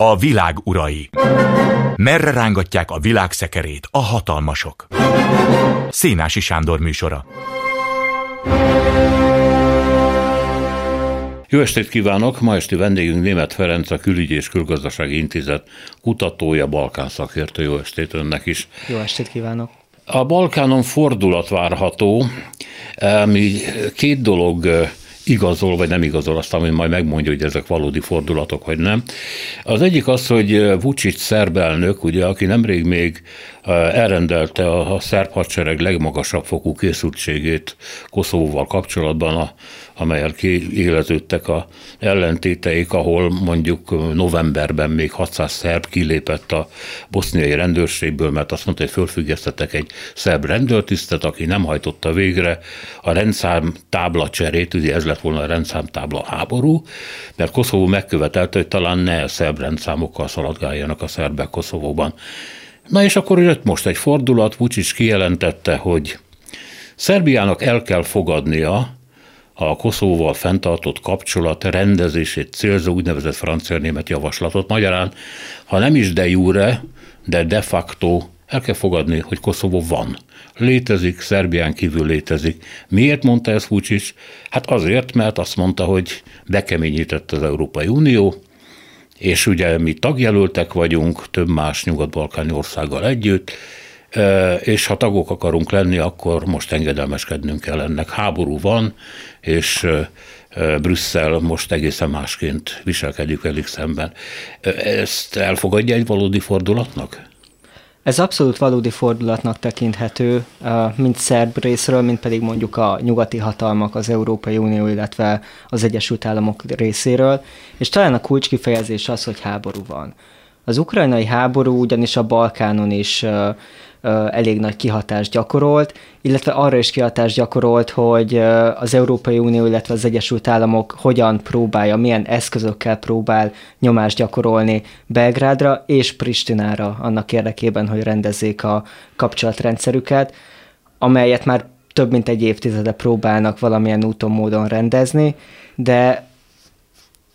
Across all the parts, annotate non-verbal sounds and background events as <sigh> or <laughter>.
A világ urai. Merre rángatják a világ szekerét a hatalmasok? Szénási Sándor műsora. Jó estét kívánok! Ma esti vendégünk Német Ferenc, a Külügyi és Külgazdasági Intézet kutatója, Balkán szakértő. Jó estét önnek is! Jó estét kívánok! A Balkánon fordulat várható, ami két dolog igazol vagy nem igazol, azt, ami majd megmondja, hogy ezek valódi fordulatok, vagy nem. Az egyik az, hogy Vucic szerb elnök, ugye, aki nemrég még elrendelte a szerb hadsereg legmagasabb fokú készültségét Koszovóval kapcsolatban, a, amelyel kiéleződtek a ellentéteik, ahol mondjuk novemberben még 600 szerb kilépett a boszniai rendőrségből, mert azt mondta, hogy fölfüggesztettek egy szerb rendőrtisztet, aki nem hajtotta végre a rendszám tábla cserét, ugye ez lett volna a rendszám tábla háború, mert Koszovó megkövetelte, hogy talán ne szerb rendszámokkal szaladgáljanak a szerbek Koszovóban. Na és akkor jött most egy fordulat, Vucic kijelentette, hogy Szerbiának el kell fogadnia a Koszovóval fenntartott kapcsolat rendezését célzó úgynevezett francia-német javaslatot. Magyarán, ha nem is de jure, de de facto el kell fogadni, hogy Koszovó van. Létezik, Szerbián kívül létezik. Miért mondta ezt Vucic? Hát azért, mert azt mondta, hogy bekeményített az Európai Unió, és ugye mi tagjelöltek vagyunk, több más nyugat-balkáni országgal együtt, és ha tagok akarunk lenni, akkor most engedelmeskednünk kell ennek. Háború van, és Brüsszel most egészen másként viselkedik velük szemben. Ezt elfogadja egy valódi fordulatnak? Ez abszolút valódi fordulatnak tekinthető, mind szerb részről, mint pedig mondjuk a nyugati hatalmak, az Európai Unió, illetve az Egyesült Államok részéről, és talán a kulcskifejezés az, hogy háború van. Az ukrajnai háború ugyanis a Balkánon is elég nagy kihatást gyakorolt, illetve arra is kihatást gyakorolt, hogy az Európai Unió, illetve az Egyesült Államok hogyan próbálja, milyen eszközökkel próbál nyomást gyakorolni Belgrádra és Pristinára annak érdekében, hogy rendezzék a kapcsolatrendszerüket, amelyet már több mint egy évtizede próbálnak valamilyen úton, módon rendezni, de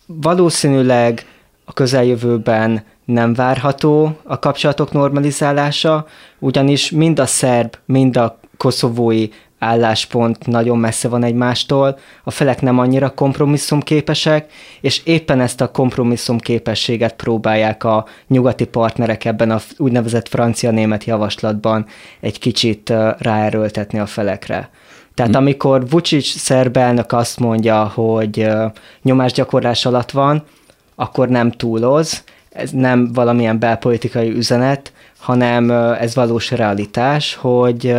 valószínűleg a közeljövőben nem várható a kapcsolatok normalizálása, ugyanis mind a szerb, mind a koszovói álláspont nagyon messze van egymástól, a felek nem annyira kompromisszumképesek, és éppen ezt a kompromisszumképességet próbálják a nyugati partnerek ebben a úgynevezett francia-német javaslatban egy kicsit ráerőltetni a felekre. Tehát hm. amikor Vucic szerb elnök azt mondja, hogy nyomásgyakorlás alatt van, akkor nem túloz, ez nem valamilyen belpolitikai üzenet, hanem ez valós realitás, hogy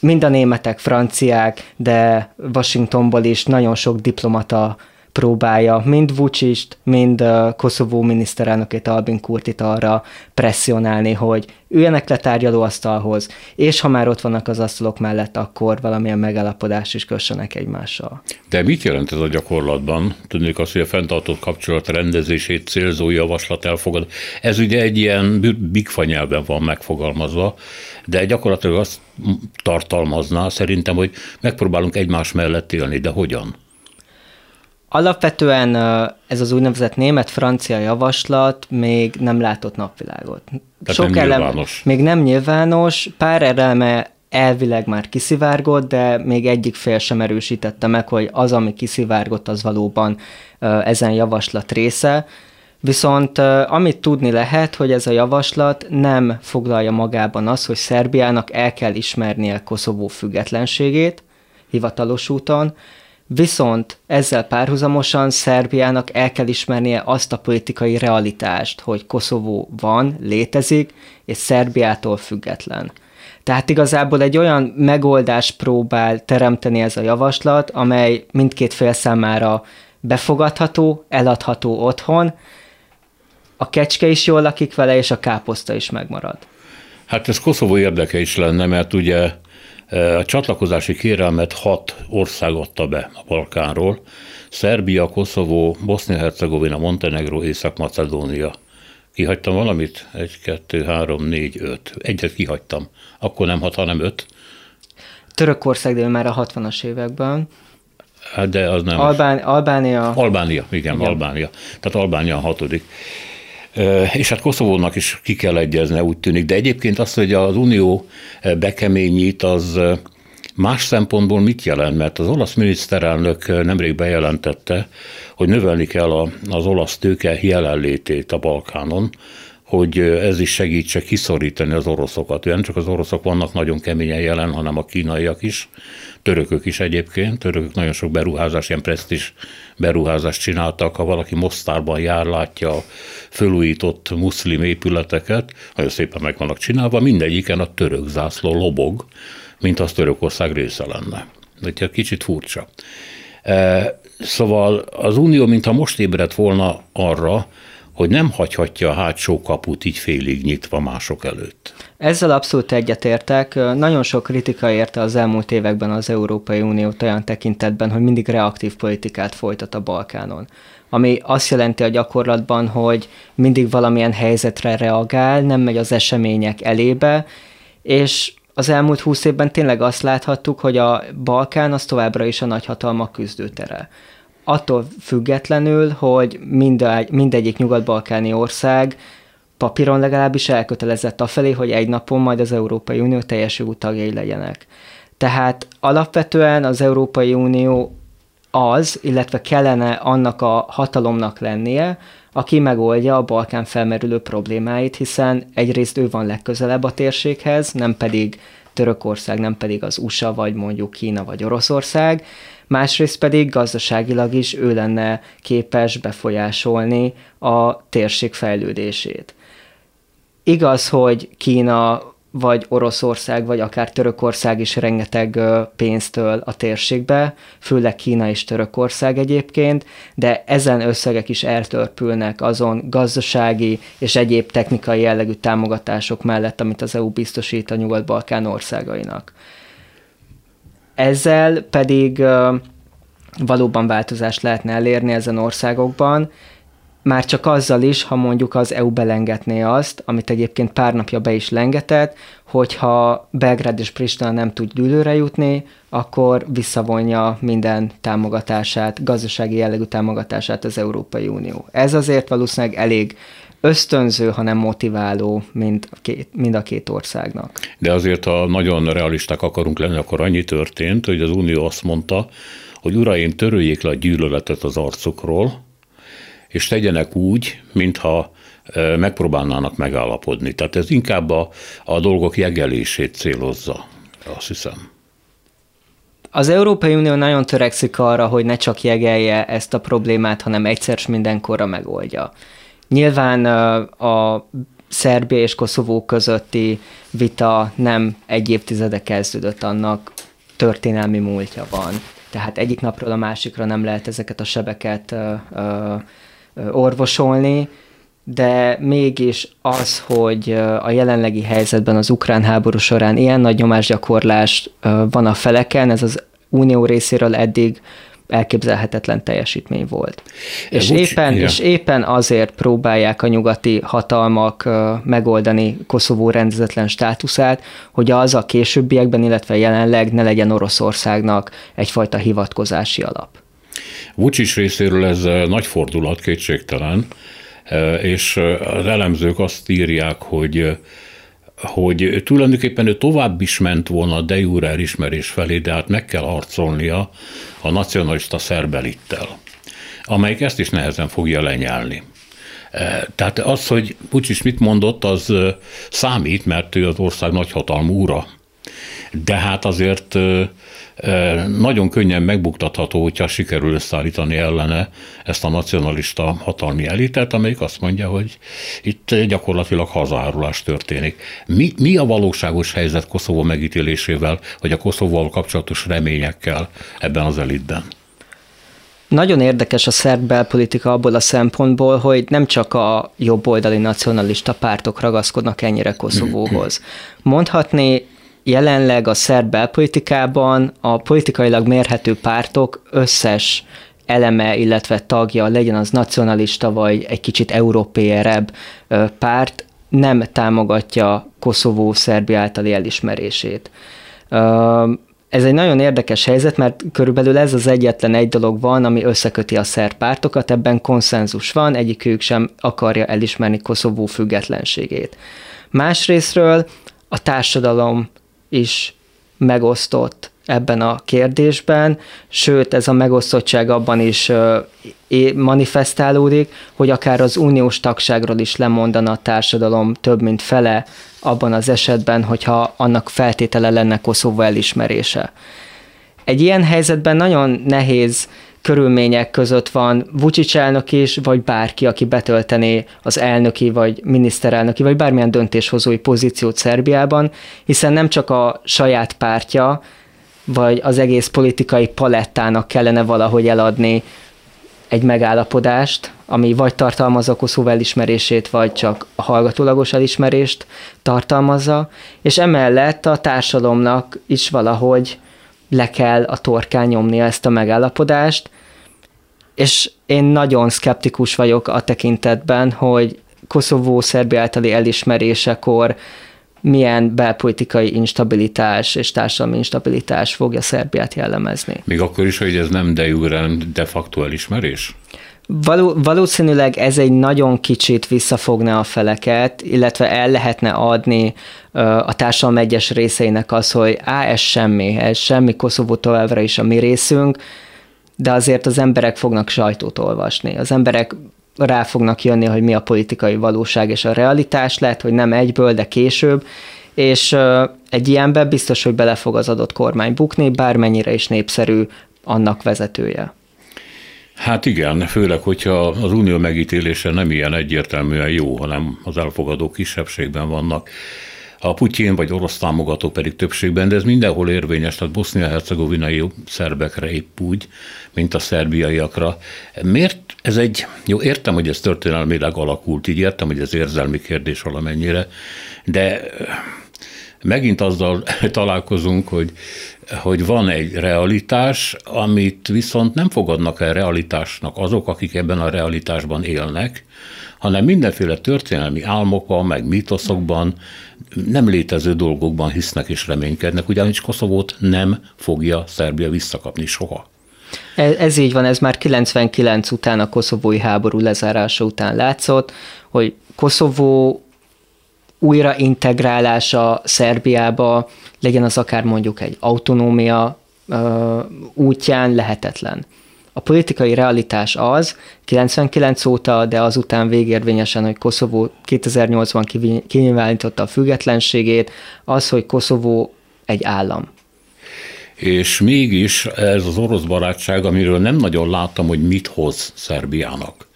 mind a németek, franciák, de Washingtonból is nagyon sok diplomata próbálja mind Vucist, mind Koszovó miniszterelnökét Albin Kurtit arra presszionálni, hogy üljenek le tárgyalóasztalhoz, és ha már ott vannak az asztalok mellett, akkor valamilyen megállapodás is kössenek egymással. De mit jelent ez a gyakorlatban? Tudnék azt, hogy a fenntartott kapcsolat rendezését célzó javaslat elfogad. Ez ugye egy ilyen bigfa nyelven van megfogalmazva, de gyakorlatilag azt tartalmazná szerintem, hogy megpróbálunk egymás mellett élni, de hogyan? Alapvetően ez az úgynevezett német-francia javaslat még nem látott napvilágot. Tehát Sok nem elem, még nem nyilvános, pár eleme elvileg már kiszivárgott, de még egyik fél sem erősítette meg, hogy az, ami kiszivárgott, az valóban ezen javaslat része. Viszont amit tudni lehet, hogy ez a javaslat nem foglalja magában az, hogy Szerbiának el kell ismernie Koszovó függetlenségét hivatalos úton, Viszont ezzel párhuzamosan Szerbiának el kell ismernie azt a politikai realitást, hogy Koszovó van, létezik, és Szerbiától független. Tehát igazából egy olyan megoldás próbál teremteni ez a javaslat, amely mindkét fél számára befogadható, eladható otthon, a kecske is jól lakik vele, és a káposzta is megmarad. Hát ez Koszovó érdeke is lenne, mert ugye a csatlakozási kérelmet hat ország adta be a Balkánról, Szerbia, Koszovó, Bosznia-Hercegovina, Montenegro, Észak-Macedónia. Kihagytam valamit? Egy, kettő, három, négy, öt. Egyet kihagytam. Akkor nem hat, hanem öt. Törökország, de már a 60-as években. Hát de az nem. Albán, Albánia. Albánia, igen, igen, Albánia. Tehát Albánia a hatodik. És hát Koszovónak is ki kell egyezne, úgy tűnik. De egyébként az, hogy az Unió bekeményít, az más szempontból mit jelent? Mert az olasz miniszterelnök nemrég bejelentette, hogy növelni kell az olasz tőke jelenlétét a Balkánon, hogy ez is segítse kiszorítani az oroszokat. Nem csak az oroszok vannak nagyon keményen jelen, hanem a kínaiak is, törökök is egyébként, törökök nagyon sok beruházás, ilyen presztis beruházást csináltak, ha valaki Mostárban jár, látja a fölújított muszlim épületeket, nagyon szépen meg vannak csinálva, mindegyiken a török zászló lobog, mint az Törökország része lenne. De kicsit furcsa. E, szóval az Unió, mintha most ébredt volna arra, hogy nem hagyhatja a hátsó kaput így félig nyitva mások előtt. Ezzel abszolút egyetértek. Nagyon sok kritika érte az elmúlt években az Európai Uniót olyan tekintetben, hogy mindig reaktív politikát folytat a Balkánon. Ami azt jelenti a gyakorlatban, hogy mindig valamilyen helyzetre reagál, nem megy az események elébe, és az elmúlt húsz évben tényleg azt láthattuk, hogy a Balkán az továbbra is a nagyhatalmak küzdőtere attól függetlenül, hogy mindegy, mindegyik nyugat-balkáni ország papíron legalábbis elkötelezett afelé, hogy egy napon majd az Európai Unió teljes jogú tagjai legyenek. Tehát alapvetően az Európai Unió az, illetve kellene annak a hatalomnak lennie, aki megoldja a Balkán felmerülő problémáit, hiszen egyrészt ő van legközelebb a térséghez, nem pedig Törökország, nem pedig az USA, vagy mondjuk Kína, vagy Oroszország, másrészt pedig gazdaságilag is ő lenne képes befolyásolni a térség fejlődését. Igaz, hogy Kína vagy Oroszország, vagy akár Törökország is rengeteg pénztől a térségbe, főleg Kína és Törökország egyébként, de ezen összegek is eltörpülnek azon gazdasági és egyéb technikai jellegű támogatások mellett, amit az EU biztosít a Nyugat-Balkán országainak. Ezzel pedig valóban változást lehetne elérni ezen országokban, már csak azzal is, ha mondjuk az EU belengetné azt, amit egyébként pár napja be is lengetett, hogyha Belgrád és Pristina nem tud dűlőre jutni, akkor visszavonja minden támogatását, gazdasági jellegű támogatását az Európai Unió. Ez azért valószínűleg elég ösztönző, hanem motiváló mind a két, mind a két országnak. De azért, ha nagyon realisták akarunk lenni, akkor annyi történt, hogy az Unió azt mondta, hogy uraim, töröljék le a gyűlöletet az arcukról, és tegyenek úgy, mintha megpróbálnának megállapodni. Tehát ez inkább a, a dolgok jegelését célozza, azt hiszem. Az Európai Unió nagyon törekszik arra, hogy ne csak jegelje ezt a problémát, hanem egyszer mindenkorra megoldja. Nyilván a Szerbia és Koszovó közötti vita nem egy évtizede kezdődött, annak történelmi múltja van. Tehát egyik napról a másikra nem lehet ezeket a sebeket orvosolni, de mégis az, hogy a jelenlegi helyzetben az ukrán háború során ilyen nagy nyomásgyakorlás van a feleken, ez az unió részéről eddig elképzelhetetlen teljesítmény volt. És éppen, és éppen azért próbálják a nyugati hatalmak megoldani Koszovó rendezetlen státuszát, hogy az a későbbiekben, illetve jelenleg ne legyen Oroszországnak egyfajta hivatkozási alap. Vucic részéről ez nagy fordulat, kétségtelen, és az elemzők azt írják, hogy hogy tulajdonképpen ő tovább is ment volna a de jure elismerés felé, de hát meg kell arcolnia a nacionalista szerbelittel, amelyik ezt is nehezen fogja lenyelni. Tehát az, hogy Pucsis mit mondott, az számít, mert ő az ország nagyhatalmú ura. De hát azért nagyon könnyen megbuktatható, hogyha sikerül összeállítani ellene ezt a nacionalista hatalmi elitet, amelyik azt mondja, hogy itt gyakorlatilag hazárulás történik. Mi, mi a valóságos helyzet Koszovó megítélésével, vagy a Koszovóval kapcsolatos reményekkel ebben az elitben? Nagyon érdekes a szerb belpolitika abból a szempontból, hogy nem csak a jobboldali nacionalista pártok ragaszkodnak ennyire Koszovóhoz. Mondhatni jelenleg a szerb belpolitikában a politikailag mérhető pártok összes eleme, illetve tagja, legyen az nacionalista vagy egy kicsit európéerebb párt, nem támogatja Koszovó Szerbia általi elismerését. ez egy nagyon érdekes helyzet, mert körülbelül ez az egyetlen egy dolog van, ami összeköti a szerb pártokat, ebben konszenzus van, egyikük sem akarja elismerni Koszovó függetlenségét. Másrésztről a társadalom is megosztott ebben a kérdésben, sőt ez a megosztottság abban is manifestálódik, hogy akár az uniós tagságról is lemondana a társadalom több mint fele abban az esetben, hogyha annak feltétele lenne Koszovó elismerése. Egy ilyen helyzetben nagyon nehéz körülmények között van Vucic elnök is, vagy bárki, aki betöltené az elnöki, vagy miniszterelnöki, vagy bármilyen döntéshozói pozíciót Szerbiában, hiszen nem csak a saját pártja, vagy az egész politikai palettának kellene valahogy eladni egy megállapodást, ami vagy tartalmazza a Koszovó elismerését, vagy csak a hallgatólagos elismerést tartalmazza, és emellett a társadalomnak is valahogy le kell a torkán nyomnia ezt a megállapodást, és én nagyon szkeptikus vagyok a tekintetben, hogy Koszovó Szerbia általi elismerésekor milyen belpolitikai instabilitás és társadalmi instabilitás fogja Szerbiát jellemezni. Még akkor is, hogy ez nem de jure, de facto elismerés? Való, valószínűleg ez egy nagyon kicsit visszafogna a feleket, illetve el lehetne adni a társadalom egyes részeinek az, hogy á, ez semmi, ez semmi, Koszovó továbbra is a mi részünk, de azért az emberek fognak sajtót olvasni. Az emberek rá fognak jönni, hogy mi a politikai valóság és a realitás, lehet, hogy nem egyből, de később, és egy ilyenbe biztos, hogy bele fog az adott kormány bukni, bármennyire is népszerű annak vezetője. Hát igen, főleg, hogyha az unió megítélése nem ilyen egyértelműen jó, hanem az elfogadó kisebbségben vannak a Putyin vagy orosz támogató pedig többségben, de ez mindenhol érvényes, tehát bosznia-hercegovinai szerbekre épp úgy, mint a szerbiaiakra. Miért ez egy, jó, értem, hogy ez történelmileg alakult, így értem, hogy ez érzelmi kérdés valamennyire, de megint azzal <laughs> találkozunk, hogy, hogy van egy realitás, amit viszont nem fogadnak el realitásnak azok, akik ebben a realitásban élnek, hanem mindenféle történelmi álmokban, meg mítoszokban, nem létező dolgokban hisznek és reménykednek, ugyanis Koszovót nem fogja Szerbia visszakapni soha. Ez, ez így van, ez már 99 után a koszovói háború lezárása után látszott, hogy Koszovó újra integrálása Szerbiába, legyen az akár mondjuk egy autonómia útján lehetetlen. A politikai realitás az, 99 óta, de azután végérvényesen, hogy Koszovó 2008-ban kinyilvánította a függetlenségét, az, hogy Koszovó egy állam. És mégis ez az orosz barátság, amiről nem nagyon láttam, hogy mit hoz Szerbiának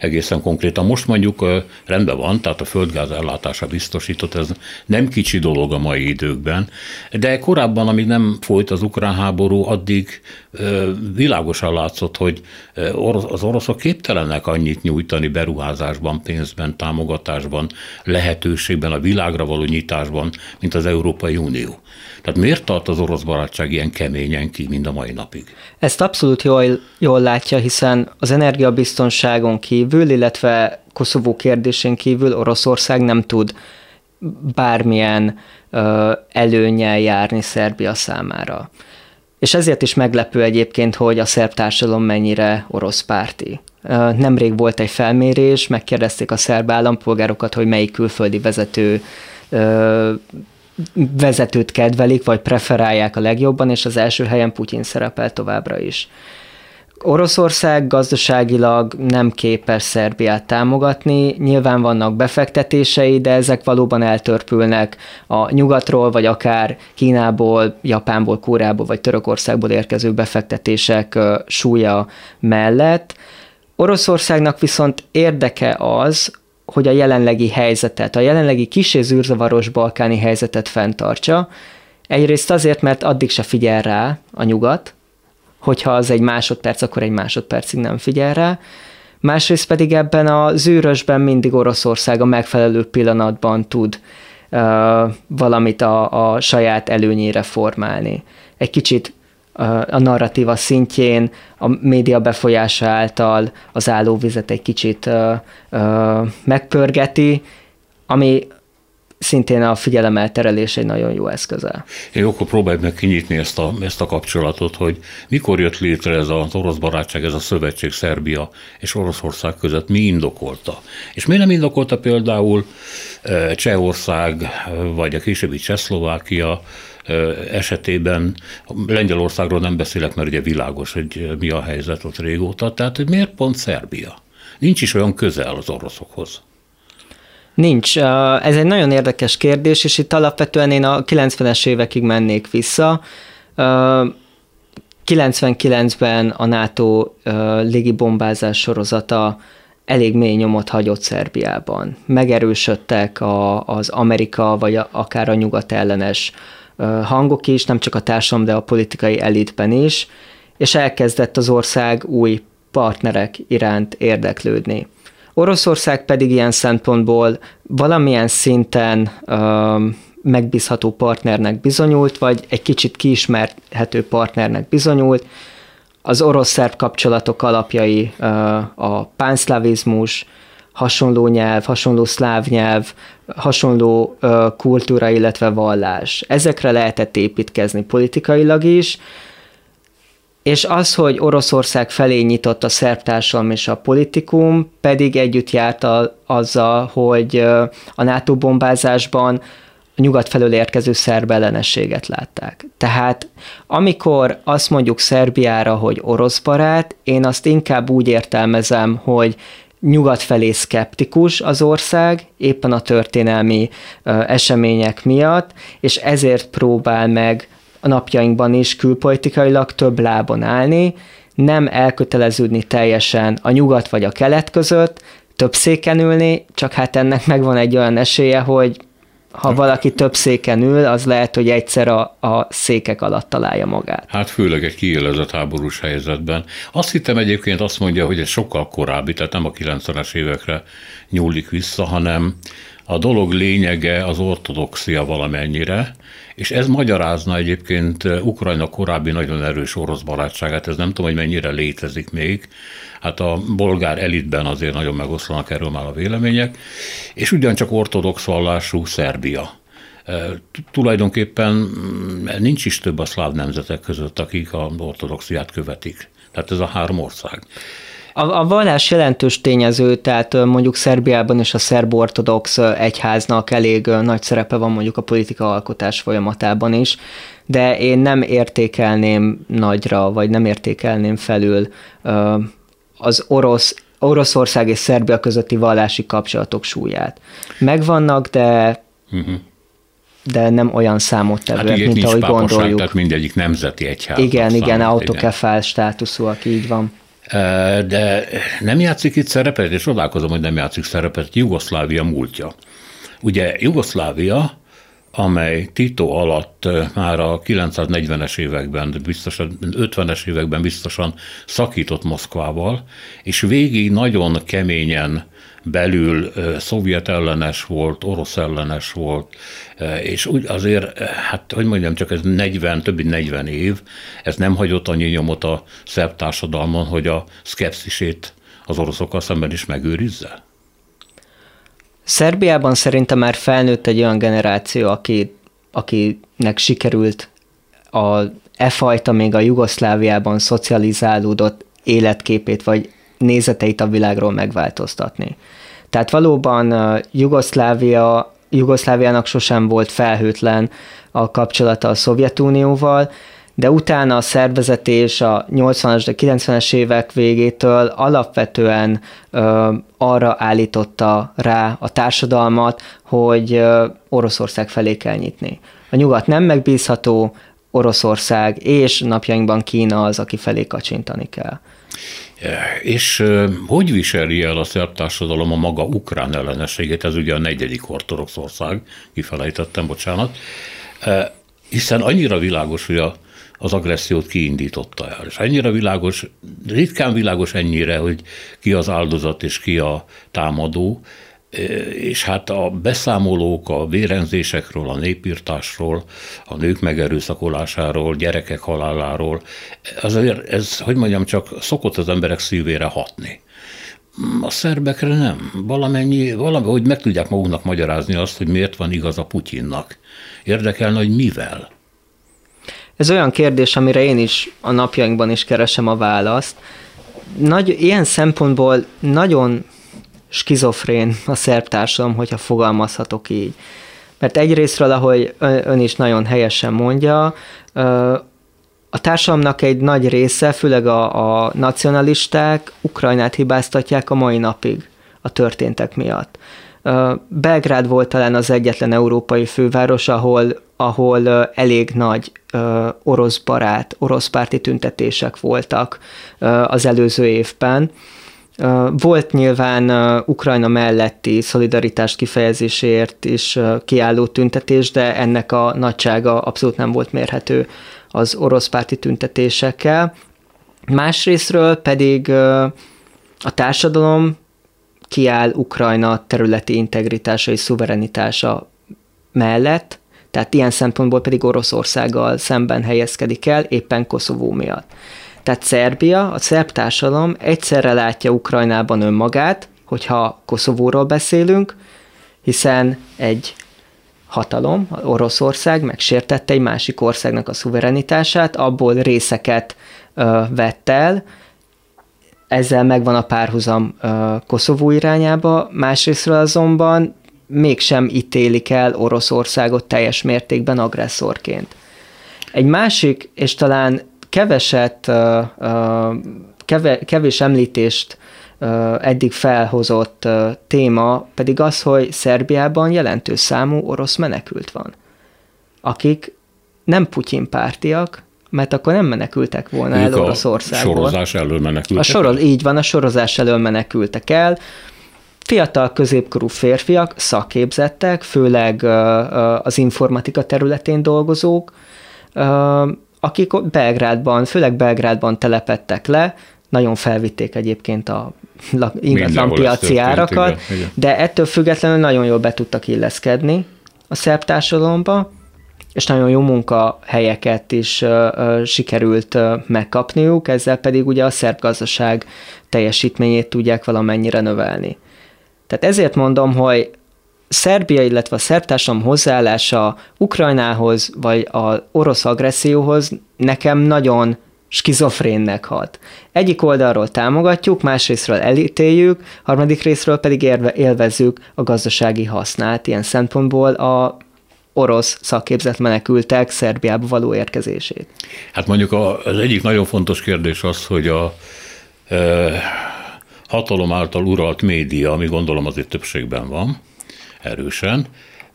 egészen konkrétan. Most mondjuk rendben van, tehát a földgáz ellátása biztosított, ez nem kicsi dolog a mai időkben, de korábban, amíg nem folyt az ukrán háború, addig világosan látszott, hogy az oroszok képtelenek annyit nyújtani beruházásban, pénzben, támogatásban, lehetőségben, a világra való nyitásban, mint az Európai Unió. Tehát miért tart az orosz barátság ilyen keményen ki, mind a mai napig? Ezt abszolút jól, jól látja, hiszen az energiabiztonságon kívül, illetve Koszovó kérdésén kívül Oroszország nem tud bármilyen ö, előnyel járni Szerbia számára. És ezért is meglepő egyébként, hogy a szerb társadalom mennyire orosz párti. Nemrég volt egy felmérés, megkérdezték a szerb állampolgárokat, hogy melyik külföldi vezető vezetőt kedvelik, vagy preferálják a legjobban, és az első helyen Putyin szerepel továbbra is. Oroszország gazdaságilag nem képes Szerbiát támogatni, nyilván vannak befektetései, de ezek valóban eltörpülnek a nyugatról, vagy akár Kínából, Japánból, Kórából, vagy Törökországból érkező befektetések súlya mellett. Oroszországnak viszont érdeke az, hogy a jelenlegi helyzetet, a jelenlegi kis és zűrzavaros balkáni helyzetet fenntartsa. Egyrészt azért, mert addig se figyel rá a nyugat, hogyha az egy másodperc, akkor egy másodpercig nem figyel rá. Másrészt pedig ebben a zűrösben mindig Oroszország a megfelelő pillanatban tud uh, valamit a, a saját előnyére formálni. Egy kicsit a narratíva szintjén, a média befolyása által az állóvizet egy kicsit ö, ö, megpörgeti, ami szintén a figyelemelterelés egy nagyon jó eszköze. Én akkor próbáljuk meg kinyitni ezt a, ezt a kapcsolatot, hogy mikor jött létre ez az orosz barátság, ez a szövetség Szerbia és Oroszország között, mi indokolta? És miért nem indokolta például Csehország, vagy a későbbi Csehszlovákia esetében, Lengyelországról nem beszélek, mert ugye világos, hogy mi a helyzet ott régóta, tehát hogy miért pont Szerbia? Nincs is olyan közel az oroszokhoz. Nincs. Ez egy nagyon érdekes kérdés, és itt alapvetően én a 90-es évekig mennék vissza. 99-ben a NATO légibombázás sorozata elég mély nyomot hagyott Szerbiában. Megerősödtek a, az Amerika, vagy a, akár a nyugat ellenes hangok is, nem csak a társadalom, de a politikai elitben is, és elkezdett az ország új partnerek iránt érdeklődni. Oroszország pedig ilyen szempontból valamilyen szinten ö, megbízható partnernek bizonyult, vagy egy kicsit kiismerhető partnernek bizonyult. Az orosz-szerb kapcsolatok alapjai a pánszlavizmus, hasonló nyelv, hasonló szláv nyelv, hasonló kultúra, illetve vallás. Ezekre lehetett építkezni politikailag is, és az, hogy Oroszország felé nyitott a szerb társadalom és a politikum, pedig együtt járt a, azzal, hogy a NATO bombázásban a nyugat felől érkező szerb ellenességet látták. Tehát amikor azt mondjuk Szerbiára, hogy orosz barát, én azt inkább úgy értelmezem, hogy nyugat felé szkeptikus az ország, éppen a történelmi események miatt, és ezért próbál meg a napjainkban is külpolitikailag több lábon állni, nem elköteleződni teljesen a nyugat vagy a kelet között, több széken ülni, csak hát ennek megvan egy olyan esélye, hogy ha valaki több széken ül, az lehet, hogy egyszer a, a székek alatt találja magát. Hát főleg egy kiélezett háborús helyzetben. Azt hittem egyébként azt mondja, hogy ez sokkal korábbi, tehát nem a 90-es évekre nyúlik vissza, hanem a dolog lényege az ortodoxia valamennyire, és ez magyarázna egyébként Ukrajna korábbi nagyon erős orosz barátságát, ez nem tudom, hogy mennyire létezik még. Hát a bolgár elitben azért nagyon megoszlanak erről már a vélemények, és ugyancsak ortodox vallású Szerbia. Tulajdonképpen mm, nincs is több a szláv nemzetek között, akik a ortodoxiát követik. Tehát ez a három ország. A, a vallás jelentős tényező, tehát mondjuk Szerbiában is a szerb ortodox egyháznak elég nagy szerepe van mondjuk a politika alkotás folyamatában is, de én nem értékelném nagyra, vagy nem értékelném felül az orosz Oroszország és Szerbia közötti vallási kapcsolatok súlyát. Megvannak, de uh-huh. de nem olyan számottevőek, hát mint ahogy gondoljuk. Tehát mindegyik nemzeti egyház. Igen, igen, autokefál státuszúak, így van. De nem játszik itt szerepet, és csodálkozom, hogy nem játszik szerepet Jugoszlávia múltja. Ugye Jugoszlávia, amely Tito alatt már a 940-es években, biztosan 50-es években biztosan szakított Moszkvával, és végig nagyon keményen belül szovjet ellenes volt, orosz ellenes volt, és úgy azért, hát hogy mondjam, csak ez 40, többi 40 év, ez nem hagyott annyi nyomot a szerb társadalmon, hogy a szkepszisét az oroszokkal szemben is megőrizze? Szerbiában szerintem már felnőtt egy olyan generáció, aki, akinek sikerült a e fajta még a Jugoszláviában szocializálódott életképét vagy nézeteit a világról megváltoztatni. Tehát valóban Jugoszlávia, Jugoszláviának sosem volt felhőtlen a kapcsolata a Szovjetunióval, de utána a szervezetés a 80-as, de 90-es évek végétől alapvetően ö, arra állította rá a társadalmat, hogy ö, Oroszország felé kell nyitni. A nyugat nem megbízható, Oroszország és napjainkban Kína az, aki felé kacsintani kell. És hogy viseli el a szerb társadalom a maga ukrán ellenességét, ez ugye a negyedik ortodox ország, kifelejtettem, bocsánat, hiszen annyira világos, hogy a, az agressziót kiindította el. És annyira világos, ritkán világos ennyire, hogy ki az áldozat és ki a támadó, és hát a beszámolók a vérenzésekről, a népírtásról, a nők megerőszakolásáról, gyerekek haláláról, azért ez, hogy mondjam, csak szokott az emberek szívére hatni. A szerbekre nem. Valamennyi, valahogy meg tudják maguknak magyarázni azt, hogy miért van igaz a Putyinnak. Érdekelne, hogy mivel. Ez olyan kérdés, amire én is a napjainkban is keresem a választ. Nagy, ilyen szempontból nagyon skizofrén a szerb társadalom, hogyha fogalmazhatok így. Mert egyrésztről, ahogy ön is nagyon helyesen mondja, a társadalomnak egy nagy része, főleg a, a nacionalisták Ukrajnát hibáztatják a mai napig a történtek miatt. Belgrád volt talán az egyetlen európai főváros, ahol, ahol elég nagy orosz barát, orosz párti tüntetések voltak az előző évben. Volt nyilván Ukrajna melletti szolidaritás kifejezéséért is kiálló tüntetés, de ennek a nagysága abszolút nem volt mérhető az orosz párti tüntetésekkel. Másrésztről pedig a társadalom kiáll Ukrajna területi integritása és szuverenitása mellett, tehát ilyen szempontból pedig Oroszországgal szemben helyezkedik el, éppen Koszovó miatt. Tehát Szerbia, a szerb társadalom egyszerre látja Ukrajnában önmagát, hogyha Koszovóról beszélünk, hiszen egy hatalom, Oroszország megsértette egy másik országnak a szuverenitását, abból részeket ö, vett el, ezzel megvan a párhuzam ö, Koszovó irányába, másrésztről azonban mégsem ítélik el Oroszországot teljes mértékben agresszorként. Egy másik, és talán keveset, kevés említést eddig felhozott téma pedig az, hogy Szerbiában jelentős számú orosz menekült van, akik nem Putyin pártiak, mert akkor nem menekültek volna ők el Oroszországból. A sorozás elől menekültek a soroz, Így van, a sorozás elől menekültek el. Fiatal középkorú férfiak, szakképzettek, főleg az informatika területén dolgozók, akik Belgrádban, főleg Belgrádban telepettek le, nagyon felvitték egyébként a ingatlan piaci árakat, igen, igen. de ettől függetlenül nagyon jól be tudtak illeszkedni a szerb társadalomba, és nagyon jó munkahelyeket is uh, uh, sikerült uh, megkapniuk, ezzel pedig ugye a szerb gazdaság teljesítményét tudják valamennyire növelni. Tehát ezért mondom, hogy Szerbia, illetve a szerb társadalom hozzáállása Ukrajnához, vagy az orosz agresszióhoz nekem nagyon skizofrénnek hat. Egyik oldalról támogatjuk, másrésztről elítéljük, harmadik részről pedig érve, élvezzük a gazdasági hasznát. Ilyen szempontból a orosz szakképzett menekültek Szerbiába való érkezését. Hát mondjuk az egyik nagyon fontos kérdés az, hogy a e, hatalom által uralt média, ami gondolom azért többségben van, erősen,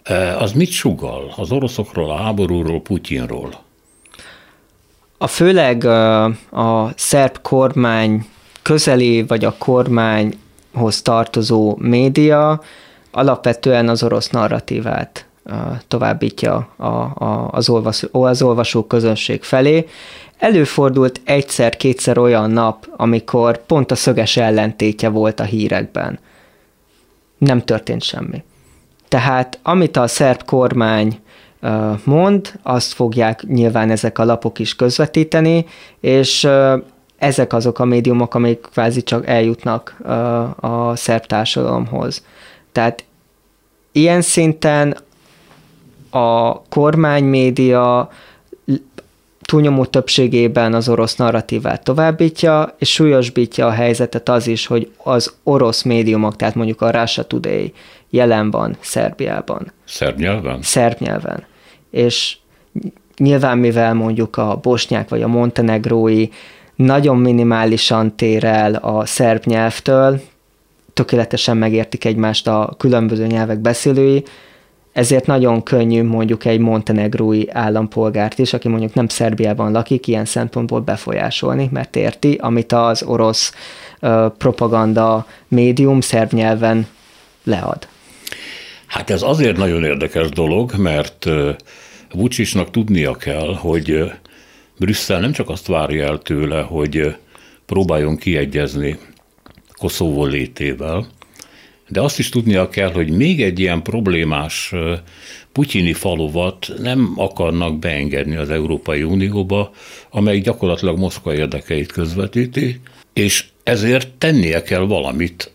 e, az mit sugal az oroszokról, a háborúról, Putyinról? A főleg a, a szerb kormány közeli, vagy a kormányhoz tartozó média alapvetően az orosz narratívát továbbítja a, a, az, olvasó, az olvasó közönség felé. Előfordult egyszer-kétszer olyan nap, amikor pont a szöges ellentétje volt a hírekben. Nem történt semmi. Tehát amit a szerb kormány mond, azt fogják nyilván ezek a lapok is közvetíteni, és ezek azok a médiumok, amik kvázi csak eljutnak a szerb társadalomhoz. Tehát ilyen szinten a kormánymédia túlnyomó többségében az orosz narratívát továbbítja, és súlyosbítja a helyzetet az is, hogy az orosz médiumok, tehát mondjuk a Russia Today jelen van Szerbiában. Szerb nyelven? Szerb nyelven és nyilván mivel mondjuk a bosnyák vagy a montenegrói nagyon minimálisan tér el a szerb nyelvtől, tökéletesen megértik egymást a különböző nyelvek beszélői, ezért nagyon könnyű mondjuk egy montenegrói állampolgárt is, aki mondjuk nem Szerbiában lakik, ilyen szempontból befolyásolni, mert érti, amit az orosz uh, propaganda médium szerb nyelven lead. Hát ez azért nagyon érdekes dolog, mert Vucsisnak tudnia kell, hogy Brüsszel nem csak azt várja el tőle, hogy próbáljon kiegyezni Koszovó létével, de azt is tudnia kell, hogy még egy ilyen problémás putyini faluvat nem akarnak beengedni az Európai Unióba, amely gyakorlatilag Moszkva érdekeit közvetíti, és ezért tennie kell valamit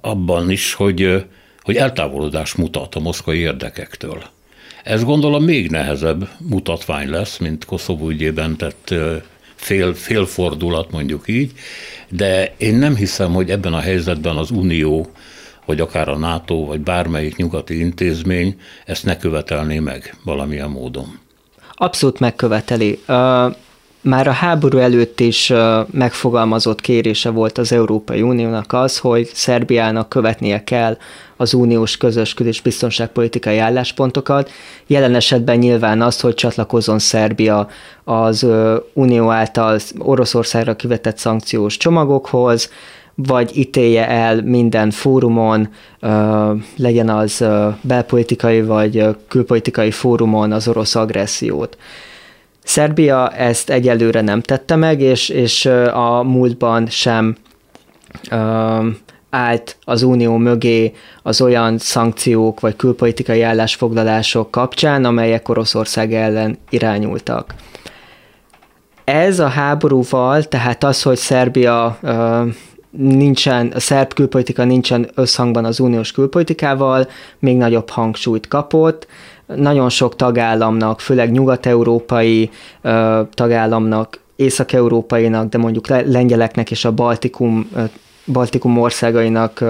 abban is, hogy, hogy eltávolodás mutat a moszkvai érdekektől. Ez gondolom még nehezebb mutatvány lesz, mint Koszovó ügyében tett fél, félfordulat, mondjuk így, de én nem hiszem, hogy ebben a helyzetben az Unió, vagy akár a NATO, vagy bármelyik nyugati intézmény ezt ne követelné meg valamilyen módon. Abszolút megköveteli. Már a háború előtt is megfogalmazott kérése volt az Európai Uniónak az, hogy Szerbiának követnie kell az uniós közös kül- és biztonságpolitikai álláspontokat. Jelen esetben nyilván az, hogy csatlakozzon Szerbia az unió által Oroszországra kivetett szankciós csomagokhoz, vagy ítélje el minden fórumon, legyen az belpolitikai vagy külpolitikai fórumon az orosz agressziót. Szerbia ezt egyelőre nem tette meg, és, és a múltban sem állt az unió mögé az olyan szankciók vagy külpolitikai állásfoglalások kapcsán, amelyek Oroszország ellen irányultak. Ez a háborúval, tehát az, hogy Szerbia nincsen, a szerb külpolitika nincsen összhangban az uniós külpolitikával, még nagyobb hangsúlyt kapott. Nagyon sok tagállamnak, főleg nyugat-európai tagállamnak, észak-európainak, de mondjuk lengyeleknek és a Baltikum Baltikum országainak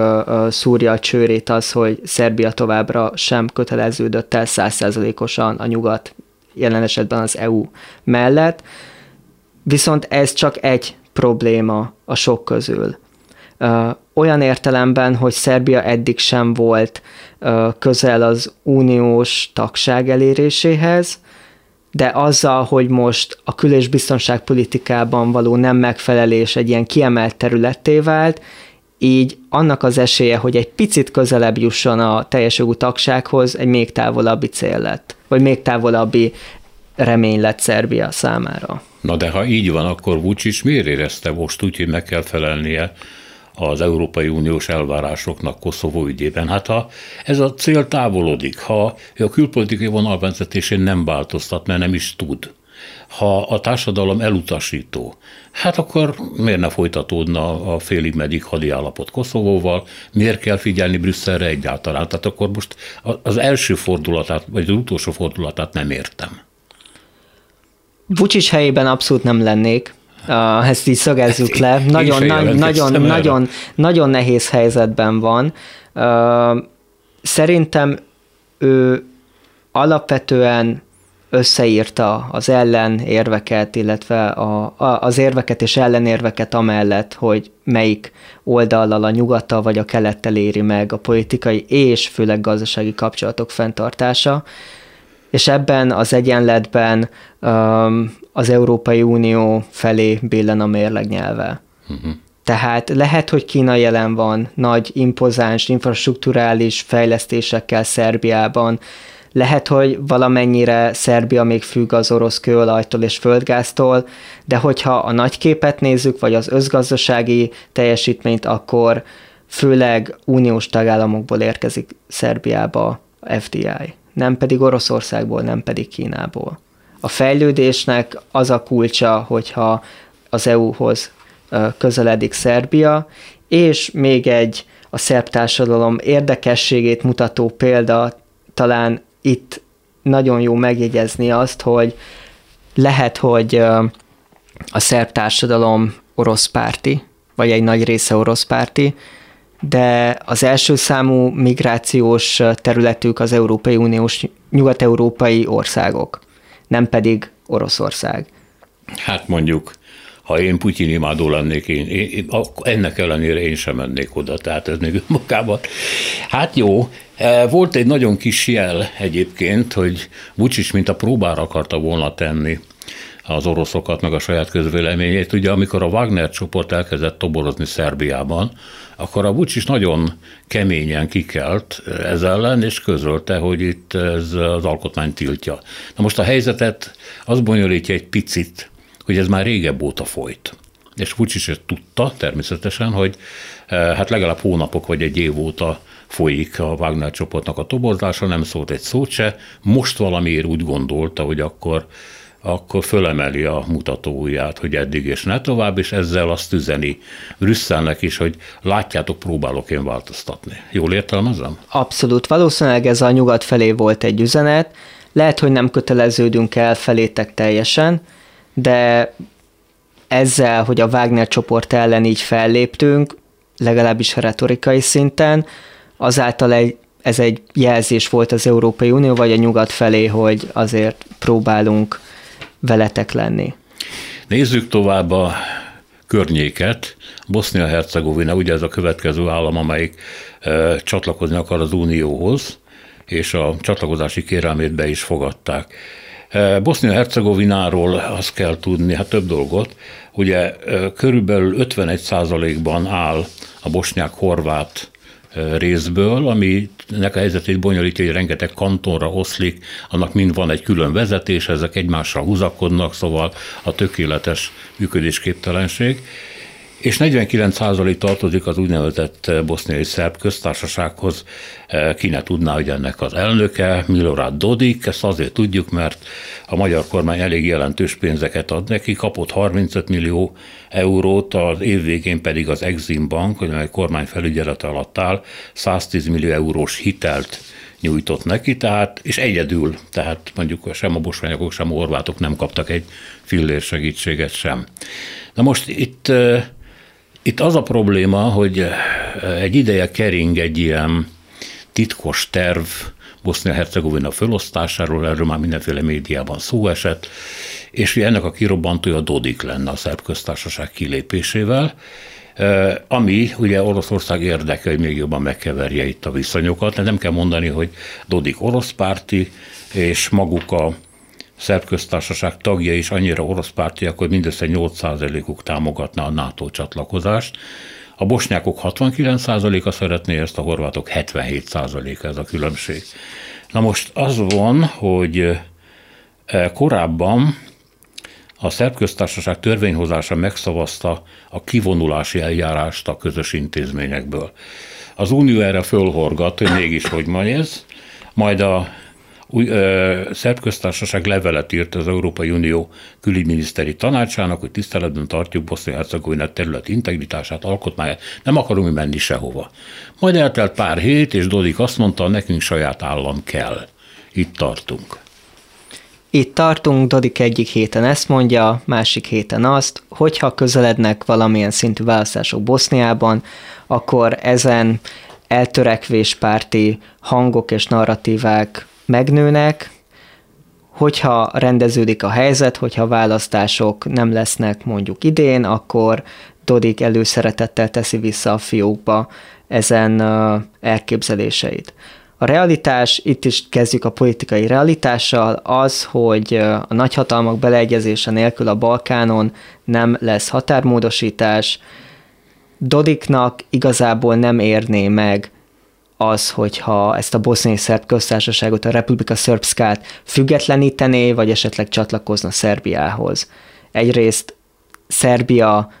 szúrja a csőrét az, hogy Szerbia továbbra sem köteleződött el százszerzalékosan a nyugat, jelen esetben az EU mellett, viszont ez csak egy probléma a sok közül. Olyan értelemben, hogy Szerbia eddig sem volt közel az uniós tagság eléréséhez, de azzal, hogy most a kül- és biztonságpolitikában való nem megfelelés egy ilyen kiemelt területté vált, így annak az esélye, hogy egy picit közelebb jusson a teljes jogú tagsághoz, egy még távolabbi cél lett, vagy még távolabbi remény lett Szerbia számára. Na de ha így van, akkor Vucic miért érezte most úgy, hogy meg kell felelnie az Európai Uniós elvárásoknak Koszovó ügyében. Hát ha ez a cél távolodik, ha a külpolitikai vonalvezetésén nem változtat, mert nem is tud, ha a társadalom elutasító, hát akkor miért ne folytatódna a félig meddig hadi állapot Koszovóval, miért kell figyelni Brüsszelre egyáltalán? Tehát akkor most az első fordulatát, vagy az utolsó fordulatát nem értem. Vucic helyében abszolút nem lennék, Uh, ezt így szögezzük le. Nagyon, na, nagyon, nagyon, nagyon nehéz helyzetben van. Uh, szerintem ő alapvetően összeírta az ellen érveket, illetve a, a, az érveket és ellenérveket amellett, hogy melyik oldallal, a nyugattal vagy a kelettel éri meg a politikai és főleg gazdasági kapcsolatok fenntartása. És ebben az egyenletben um, az Európai Unió felé billen a mérleg nyelve. Uh-huh. Tehát lehet, hogy Kína jelen van nagy impozáns infrastruktúrális fejlesztésekkel Szerbiában, lehet, hogy valamennyire Szerbia még függ az orosz kőolajtól és földgáztól, de hogyha a nagy képet nézzük, vagy az özgazdasági teljesítményt, akkor főleg uniós tagállamokból érkezik Szerbiába a FDI, nem pedig Oroszországból, nem pedig Kínából. A fejlődésnek az a kulcsa, hogyha az EU-hoz közeledik Szerbia, és még egy a szerb társadalom érdekességét mutató példa, talán itt nagyon jó megjegyezni azt, hogy lehet, hogy a szerb társadalom orosz párti, vagy egy nagy része orosz párti, de az első számú migrációs területük az Európai Uniós nyugat-európai országok nem pedig Oroszország. Hát mondjuk, ha én Putyin imádó lennék, én, én, én, ennek ellenére én sem mennék oda, tehát ez még magában. Hát jó, e, volt egy nagyon kis jel egyébként, hogy Vucic mint a próbára akarta volna tenni az oroszokat, meg a saját közvéleményét. Ugye amikor a Wagner csoport elkezdett toborozni Szerbiában, akkor a Vucic nagyon keményen kikelt ez ellen, és közölte, hogy itt ez az alkotmány tiltja. Na most a helyzetet az bonyolítja egy picit, hogy ez már régebb óta folyt. És Vucic is tudta természetesen, hogy eh, hát legalább hónapok vagy egy év óta folyik a Wagner csoportnak a toborzása, nem szólt egy szót se. Most valamiért úgy gondolta, hogy akkor akkor fölemeli a mutatóját, hogy eddig és ne tovább, és ezzel azt üzeni Brüsszelnek is, hogy látjátok, próbálok én változtatni. Jól értelmezem? Abszolút. Valószínűleg ez a nyugat felé volt egy üzenet. Lehet, hogy nem köteleződünk el felétek teljesen, de ezzel, hogy a Wagner csoport ellen így felléptünk, legalábbis retorikai szinten, azáltal egy, ez egy jelzés volt az Európai Unió vagy a nyugat felé, hogy azért próbálunk veletek lenni. Nézzük tovább a környéket. Bosznia-Hercegovina, ugye ez a következő állam, amelyik e, csatlakozni akar az Unióhoz, és a csatlakozási kérelmét be is fogadták. E, Bosznia-Hercegovináról azt kell tudni, hát több dolgot, ugye e, körülbelül 51 ban áll a bosnyák-horvát részből, aminek a helyzetét bonyolítja, hogy rengeteg kantonra oszlik, annak mind van egy külön vezetés, ezek egymásra húzakodnak, szóval a tökéletes működésképtelenség és 49% tartozik az úgynevezett boszniai szerb köztársasághoz. Ki ne tudná, hogy ennek az elnöke, Milorad Dodik, ezt azért tudjuk, mert a magyar kormány elég jelentős pénzeket ad neki, kapott 35 millió eurót, az év végén pedig az Exim Bank, amely kormány felügyelete alatt áll, 110 millió eurós hitelt nyújtott neki, tehát, és egyedül, tehát mondjuk sem a bosványokok, sem a horvátok nem kaptak egy fillér segítséget sem. Na most itt itt az a probléma, hogy eh, egy ideje kering egy ilyen titkos terv Bosznia-Hercegovina fölosztásáról, erről már mindenféle médiában szó esett, és ennek a kirobbantója Dodik lenne a szerb köztársaság kilépésével, eh, ami ugye Oroszország érdeke, hogy még jobban megkeverje itt a viszonyokat, de nem kell mondani, hogy Dodik orosz párti, és maguk a szerb köztársaság tagja is annyira orosz pártiak, hogy mindössze 8%-uk támogatná a NATO csatlakozást. A bosnyákok 69%-a szeretné ezt, a horvátok 77%-a ez a különbség. Na most az van, hogy e, korábban a szerb köztársaság törvényhozása megszavazta a kivonulási eljárást a közös intézményekből. Az Unió erre fölhorgat, hogy mégis hogy van ez, majd a új, ö, szerb köztársaság levelet írt az Európai Unió külügyminiszteri tanácsának, hogy tiszteletben tartjuk Bosznia-Hercegovina terület integritását, alkotmányát, nem akarunk menni sehova. Majd eltelt pár hét, és Dodik azt mondta, nekünk saját állam kell. Itt tartunk. Itt tartunk, Dodik egyik héten ezt mondja, másik héten azt, hogyha közelednek valamilyen szintű választások Boszniában, akkor ezen eltörekvéspárti hangok és narratívák megnőnek, hogyha rendeződik a helyzet, hogyha választások nem lesznek mondjuk idén, akkor Dodik előszeretettel teszi vissza a fiókba ezen elképzeléseit. A realitás, itt is kezdjük a politikai realitással, az, hogy a nagyhatalmak beleegyezése nélkül a Balkánon nem lesz határmódosítás, Dodiknak igazából nem érné meg az, hogyha ezt a boszniai szerb köztársaságot, a Republika Srpskát függetlenítené, vagy esetleg csatlakozna Szerbiához. Egyrészt Szerbia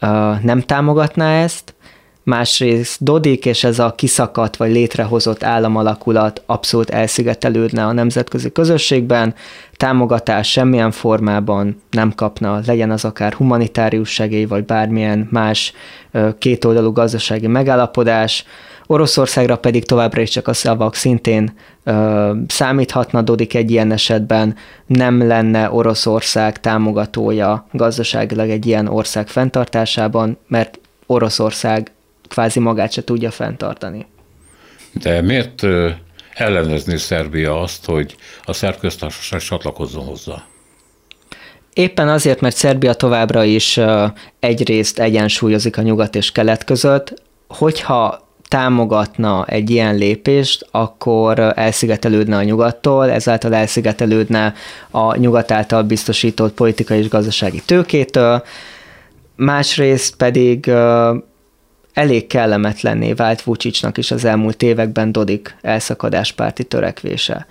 uh, nem támogatná ezt, másrészt Dodik és ez a kiszakadt vagy létrehozott államalakulat abszolút elszigetelődne a nemzetközi közösségben, támogatás semmilyen formában nem kapna, legyen az akár humanitárius segély, vagy bármilyen más kétoldalú gazdasági megállapodás, Oroszországra pedig továbbra is csak a szavak szintén ö, számíthatna, Dodik egy ilyen esetben nem lenne Oroszország támogatója gazdaságilag egy ilyen ország fenntartásában, mert Oroszország kvázi magát se tudja fenntartani. De miért ellenezni Szerbia azt, hogy a szerb köztársaság csatlakozzon hozzá? Éppen azért, mert Szerbia továbbra is egyrészt egyensúlyozik a nyugat és kelet között, hogyha támogatna egy ilyen lépést, akkor elszigetelődne a nyugattól, ezáltal elszigetelődne a nyugat által biztosított politikai és gazdasági tőkétől, másrészt pedig elég kellemetlenné vált Vucicnak is az elmúlt években Dodik elszakadáspárti törekvése.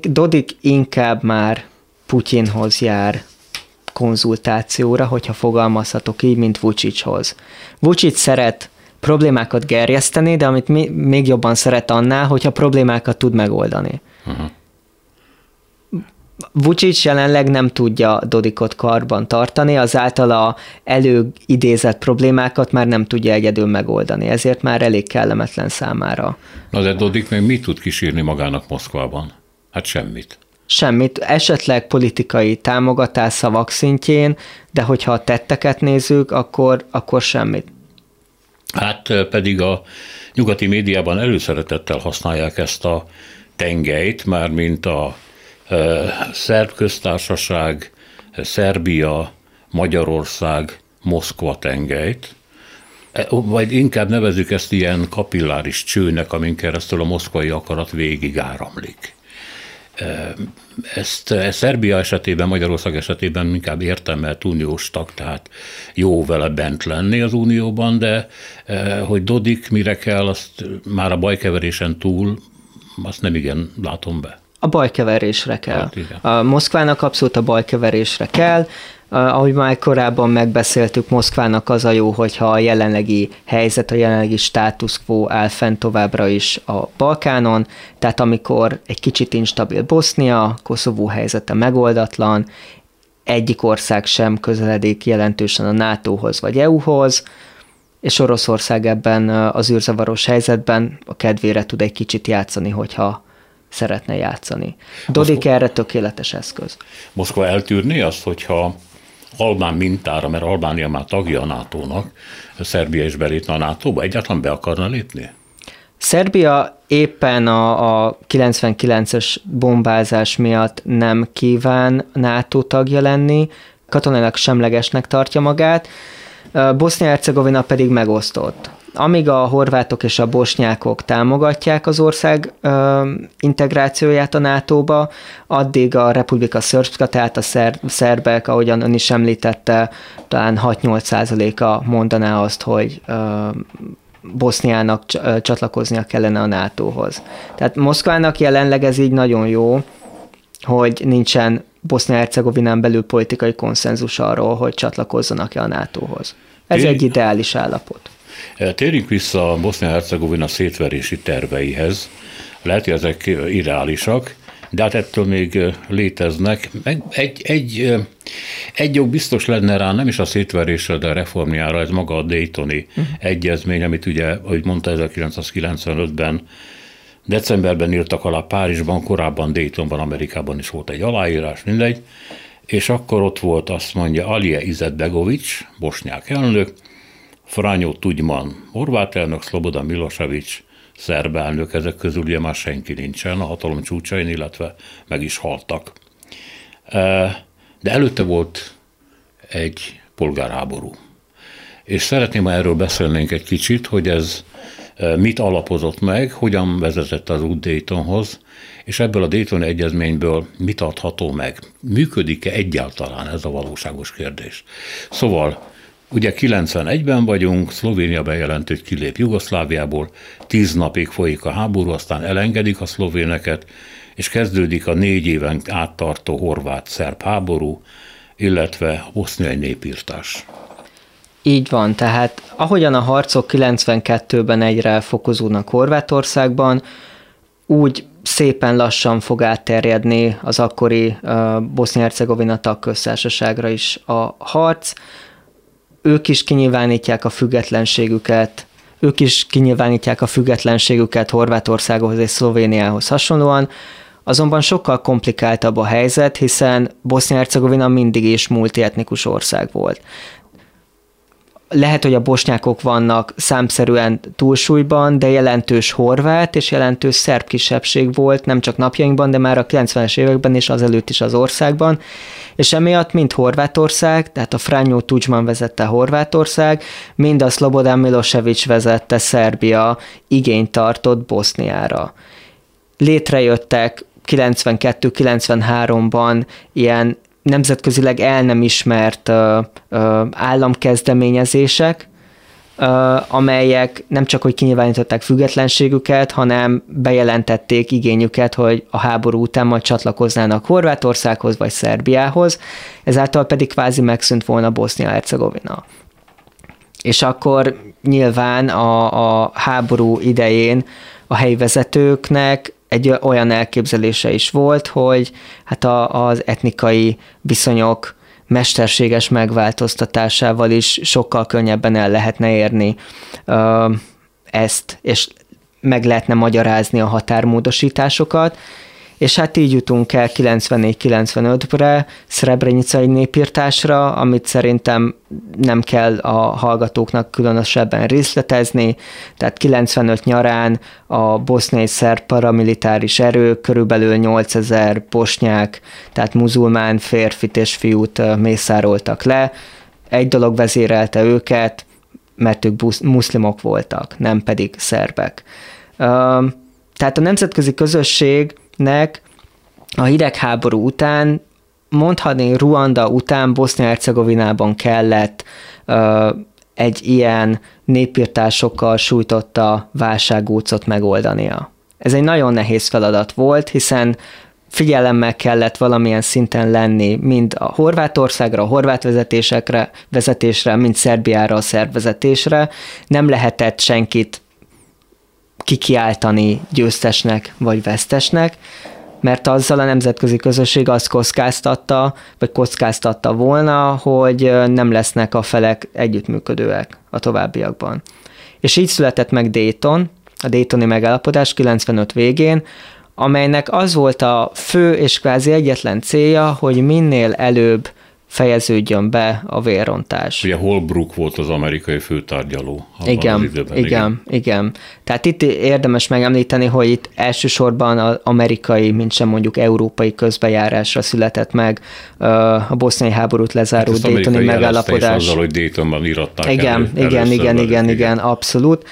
Dodik inkább már Putyinhoz jár konzultációra, hogyha fogalmazhatok így, mint Vucichoz. Vucic szeret problémákat gerjeszteni, de amit még jobban szeret annál, hogyha problémákat tud megoldani. Uh-huh. Vucic jelenleg nem tudja Dodikot karban tartani, az általa előidézett problémákat már nem tudja egyedül megoldani, ezért már elég kellemetlen számára. Na de Dodik még mit tud kísírni magának Moszkvában? Hát semmit. Semmit, esetleg politikai támogatás szavak szintjén, de hogyha a tetteket nézzük, akkor, akkor semmit. Hát pedig a nyugati médiában előszeretettel használják ezt a tengelyt, már mint a Szerb köztársaság, Szerbia, Magyarország, Moszkva tengelyt, e, vagy inkább nevezük ezt ilyen kapilláris csőnek, amin keresztül a moszkvai akarat végig áramlik. Ezt Szerbia esetében, Magyarország esetében inkább értem, mert uniós tag, tehát jó vele bent lenni az unióban, de hogy Dodik mire kell, azt már a bajkeverésen túl, azt nem igen látom be. A bajkeverésre kell. Hát, a Moszkvának abszolút a bajkeverésre kell, ahogy már korábban megbeszéltük, Moszkvának az a jó, hogyha a jelenlegi helyzet, a jelenlegi status quo áll fent továbbra is a Balkánon, tehát amikor egy kicsit instabil Bosznia, Koszovó helyzete megoldatlan, egyik ország sem közeledik jelentősen a NATO-hoz vagy EU-hoz, és Oroszország ebben az űrzavaros helyzetben a kedvére tud egy kicsit játszani, hogyha szeretne játszani. Dodik Moszkva... erre tökéletes eszköz. Moszkva eltűrni azt, hogyha Albán mintára, mert Albánia már tagja a NATO-nak, Szerbia is belépne a NATO-ba, egyáltalán be akarna lépni? Szerbia éppen a, a 99-es bombázás miatt nem kíván NATO tagja lenni, katonailag semlegesnek tartja magát, Bosznia-Hercegovina pedig megosztott. Amíg a horvátok és a bosnyákok támogatják az ország ö, integrációját a NATO-ba, addig a Republika Srpska, tehát a szer, szerbek, ahogyan ön is említette, talán 6-8 százaléka mondaná azt, hogy ö, Boszniának csatlakoznia kellene a NATO-hoz. Tehát Moszkvának jelenleg ez így nagyon jó, hogy nincsen Bosznia-Hercegovinán belül politikai konszenzus arról, hogy csatlakozzanak-e a NATO-hoz. Ez Tér... egy ideális állapot. Térjünk vissza a Bosznia-Hercegovina szétverési terveihez. Lehet, hogy ezek ideálisak, de hát ettől még léteznek. Egy, egy, egy jog biztos lenne rá, nem is a szétverésre, de a reformjára, ez maga a Daytoni uh-huh. egyezmény, amit ugye, ahogy mondta, 1995-ben decemberben írtak alá Párizsban, korábban Daytonban, Amerikában is volt egy aláírás, mindegy, és akkor ott volt, azt mondja, Alije Izetbegovics, bosnyák elnök, Frányó Tudjman, horvát elnök, Szloboda Milosevic, szerb elnök, ezek közül ugye már senki nincsen a hatalom csúcsain, illetve meg is haltak. E, de előtte volt egy polgárháború. És szeretném, ha erről beszélnénk egy kicsit, hogy ez e, mit alapozott meg, hogyan vezetett az út Daytonhoz, és ebből a Dayton egyezményből mit adható meg? Működik-e egyáltalán ez a valóságos kérdés? Szóval Ugye 91-ben vagyunk, Szlovénia bejelent, hogy kilép Jugoszláviából, tíz napig folyik a háború, aztán elengedik a szlovéneket, és kezdődik a négy éven áttartó horvát-szerb háború, illetve a boszniai népírtás. Így van, tehát ahogyan a harcok 92-ben egyre fokozódnak Horvátországban, úgy szépen lassan fog átterjedni az akkori uh, Bosznia-Hercegovina tagköztársaságra is a harc ők is kinyilvánítják a függetlenségüket, ők is kinyilvánítják a függetlenségüket Horvátországhoz és Szlovéniához hasonlóan, azonban sokkal komplikáltabb a helyzet, hiszen Bosznia-Hercegovina mindig is multietnikus ország volt lehet, hogy a bosnyákok vannak számszerűen túlsúlyban, de jelentős horvát és jelentős szerb kisebbség volt, nem csak napjainkban, de már a 90-es években és azelőtt is az országban, és emiatt mind Horvátország, tehát a Frányó Tucsman vezette Horvátország, mind a Slobodan Milosevic vezette Szerbia igényt tartott Boszniára. Létrejöttek 92-93-ban ilyen nemzetközileg el nem ismert ö, ö, államkezdeményezések, ö, amelyek nem csak hogy kinyilvánították függetlenségüket, hanem bejelentették igényüket, hogy a háború után majd csatlakoznának Horvátországhoz vagy Szerbiához, ezáltal pedig kvázi megszűnt volna Bosznia-Hercegovina. És akkor nyilván a, a háború idején a helyi vezetőknek egy olyan elképzelése is volt, hogy hát a, az etnikai viszonyok mesterséges megváltoztatásával is sokkal könnyebben el lehetne érni ezt, és meg lehetne magyarázni a határmódosításokat, és hát így jutunk el 94-95-re Srebrenicai népírtásra, amit szerintem nem kell a hallgatóknak különösebben részletezni, tehát 95 nyarán a boszniai szerb paramilitáris erők körülbelül 8000 bosnyák, tehát muzulmán férfit és fiút mészároltak le. Egy dolog vezérelte őket, mert ők muszlimok voltak, nem pedig szerbek. Tehát a nemzetközi közösségnek a hidegháború után, mondhatni Ruanda után Bosznia-Hercegovinában kellett egy ilyen népírtásokkal sújtotta válságúcot megoldania. Ez egy nagyon nehéz feladat volt, hiszen figyelemmel kellett valamilyen szinten lenni, mind a Horvátországra, a horvát vezetésekre, vezetésre, mind Szerbiára, a szerb vezetésre. Nem lehetett senkit kikiáltani győztesnek vagy vesztesnek, mert azzal a nemzetközi közösség azt kockáztatta, vagy kockáztatta volna, hogy nem lesznek a felek együttműködőek a továbbiakban. És így született meg Dayton, a Daytoni megállapodás 95 végén, amelynek az volt a fő és kvázi egyetlen célja, hogy minél előbb fejeződjön be a vérrontás. Ugye Holbrook volt az amerikai főtárgyaló. Igen, az időben, igen, igen, igen. Tehát itt érdemes megemlíteni, hogy itt elsősorban az amerikai, mint sem mondjuk európai közbejárásra született meg a boszniai háborút lezáró hát Daytoni megállapodás. azzal, hogy Daytonban íratták Igen, elő, igen, igen, igen, igen, abszolút.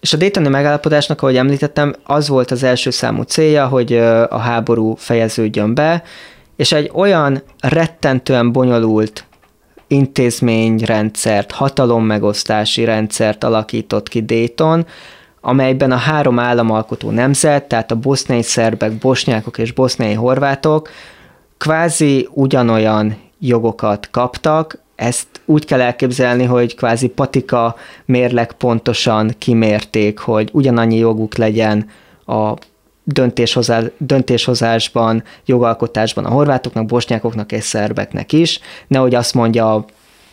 És a Daytoni megállapodásnak, ahogy említettem, az volt az első számú célja, hogy a háború fejeződjön be, és egy olyan rettentően bonyolult intézményrendszert, hatalommegosztási rendszert alakított ki Dayton, amelyben a három államalkotó nemzet, tehát a boszniai szerbek, bosnyákok és boszniai horvátok kvázi ugyanolyan jogokat kaptak, ezt úgy kell elképzelni, hogy kvázi patika mérleg pontosan kimérték, hogy ugyanannyi joguk legyen a döntéshozás, döntéshozásban, jogalkotásban a horvátoknak, bosnyákoknak és szerbeknek is, nehogy azt mondja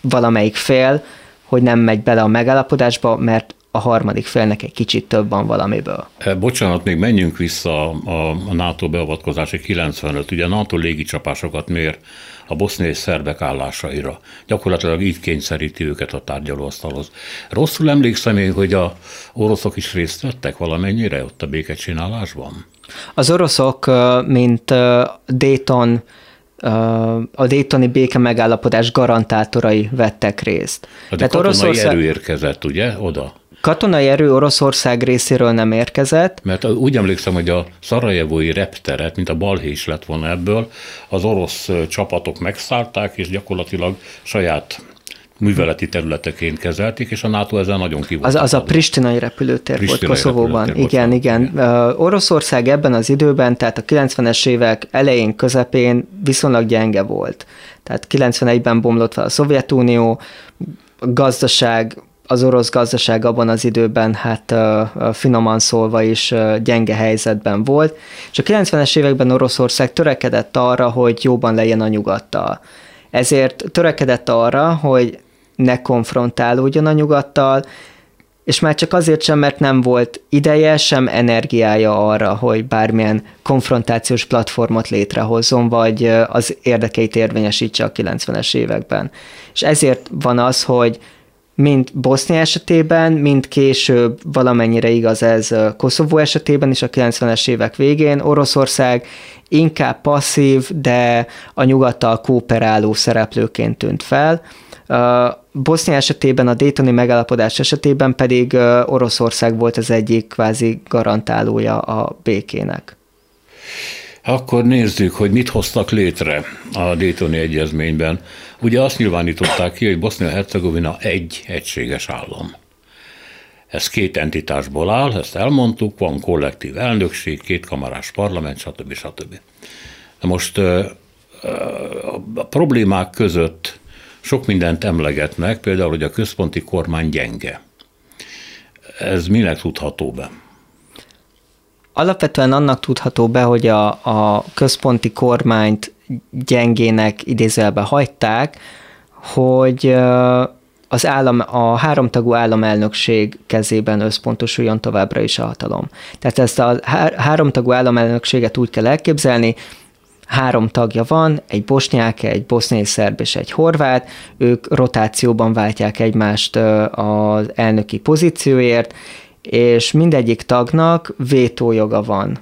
valamelyik fél, hogy nem megy bele a megállapodásba, mert a harmadik félnek egy kicsit több van valamiből. E, bocsánat, még menjünk vissza a, NATO beavatkozási 95. Ugye NATO légicsapásokat mér a boszniai szerbek állásaira. Gyakorlatilag így kényszeríti őket a tárgyalóasztalhoz. Rosszul emlékszem én, hogy a oroszok is részt vettek valamennyire ott a békecsinálásban? Az oroszok, mint Dayton a Daytoni béke megállapodás garantátorai vettek részt. De katonai Oroszország... erő érkezett, ugye, oda? Katonai erő Oroszország részéről nem érkezett. Mert úgy emlékszem, hogy a szarajevói repteret, mint a balhé is lett volna ebből, az orosz csapatok megszállták, és gyakorlatilag saját műveleti területeként kezelték, és a NATO ezzel nagyon ki Az, az a pristinai repülőtér Pristinai volt Koszovóban. Repülőtér igen, volt, igen. igen. Oroszország ebben az időben, tehát a 90-es évek elején, közepén viszonylag gyenge volt. Tehát 91-ben bomlott fel a Szovjetunió, a gazdaság az orosz gazdaság abban az időben hát finoman szólva is gyenge helyzetben volt, és a 90-es években Oroszország törekedett arra, hogy jóban legyen a nyugattal. Ezért törekedett arra, hogy ne konfrontálódjon a nyugattal, és már csak azért sem, mert nem volt ideje, sem energiája arra, hogy bármilyen konfrontációs platformot létrehozzon, vagy az érdekeit érvényesítse a 90-es években. És ezért van az, hogy mind Bosznia esetében, mind később valamennyire igaz ez Koszovó esetében is a 90-es évek végén. Oroszország inkább passzív, de a nyugattal kooperáló szereplőként tűnt fel. Bosznia esetében, a Daytoni megállapodás esetében pedig Oroszország volt az egyik kvázi garantálója a békének. Akkor nézzük, hogy mit hoztak létre a Daytoni egyezményben. Ugye azt nyilvánították ki, hogy Bosznia-Hercegovina egy egységes állam. Ez két entitásból áll, ezt elmondtuk, van kollektív elnökség, kétkamarás parlament, stb. stb. Most a problémák között sok mindent emlegetnek, például, hogy a központi kormány gyenge. Ez minek tudható be? Alapvetően annak tudható be, hogy a, a központi kormányt gyengének idézőjelbe hagyták, hogy az állam, a háromtagú államelnökség kezében összpontosuljon továbbra is a hatalom. Tehát ezt a háromtagú államelnökséget úgy kell elképzelni, három tagja van, egy bosnyák, egy boszniai szerb és egy horvát, ők rotációban váltják egymást az elnöki pozícióért, és mindegyik tagnak vétójoga van.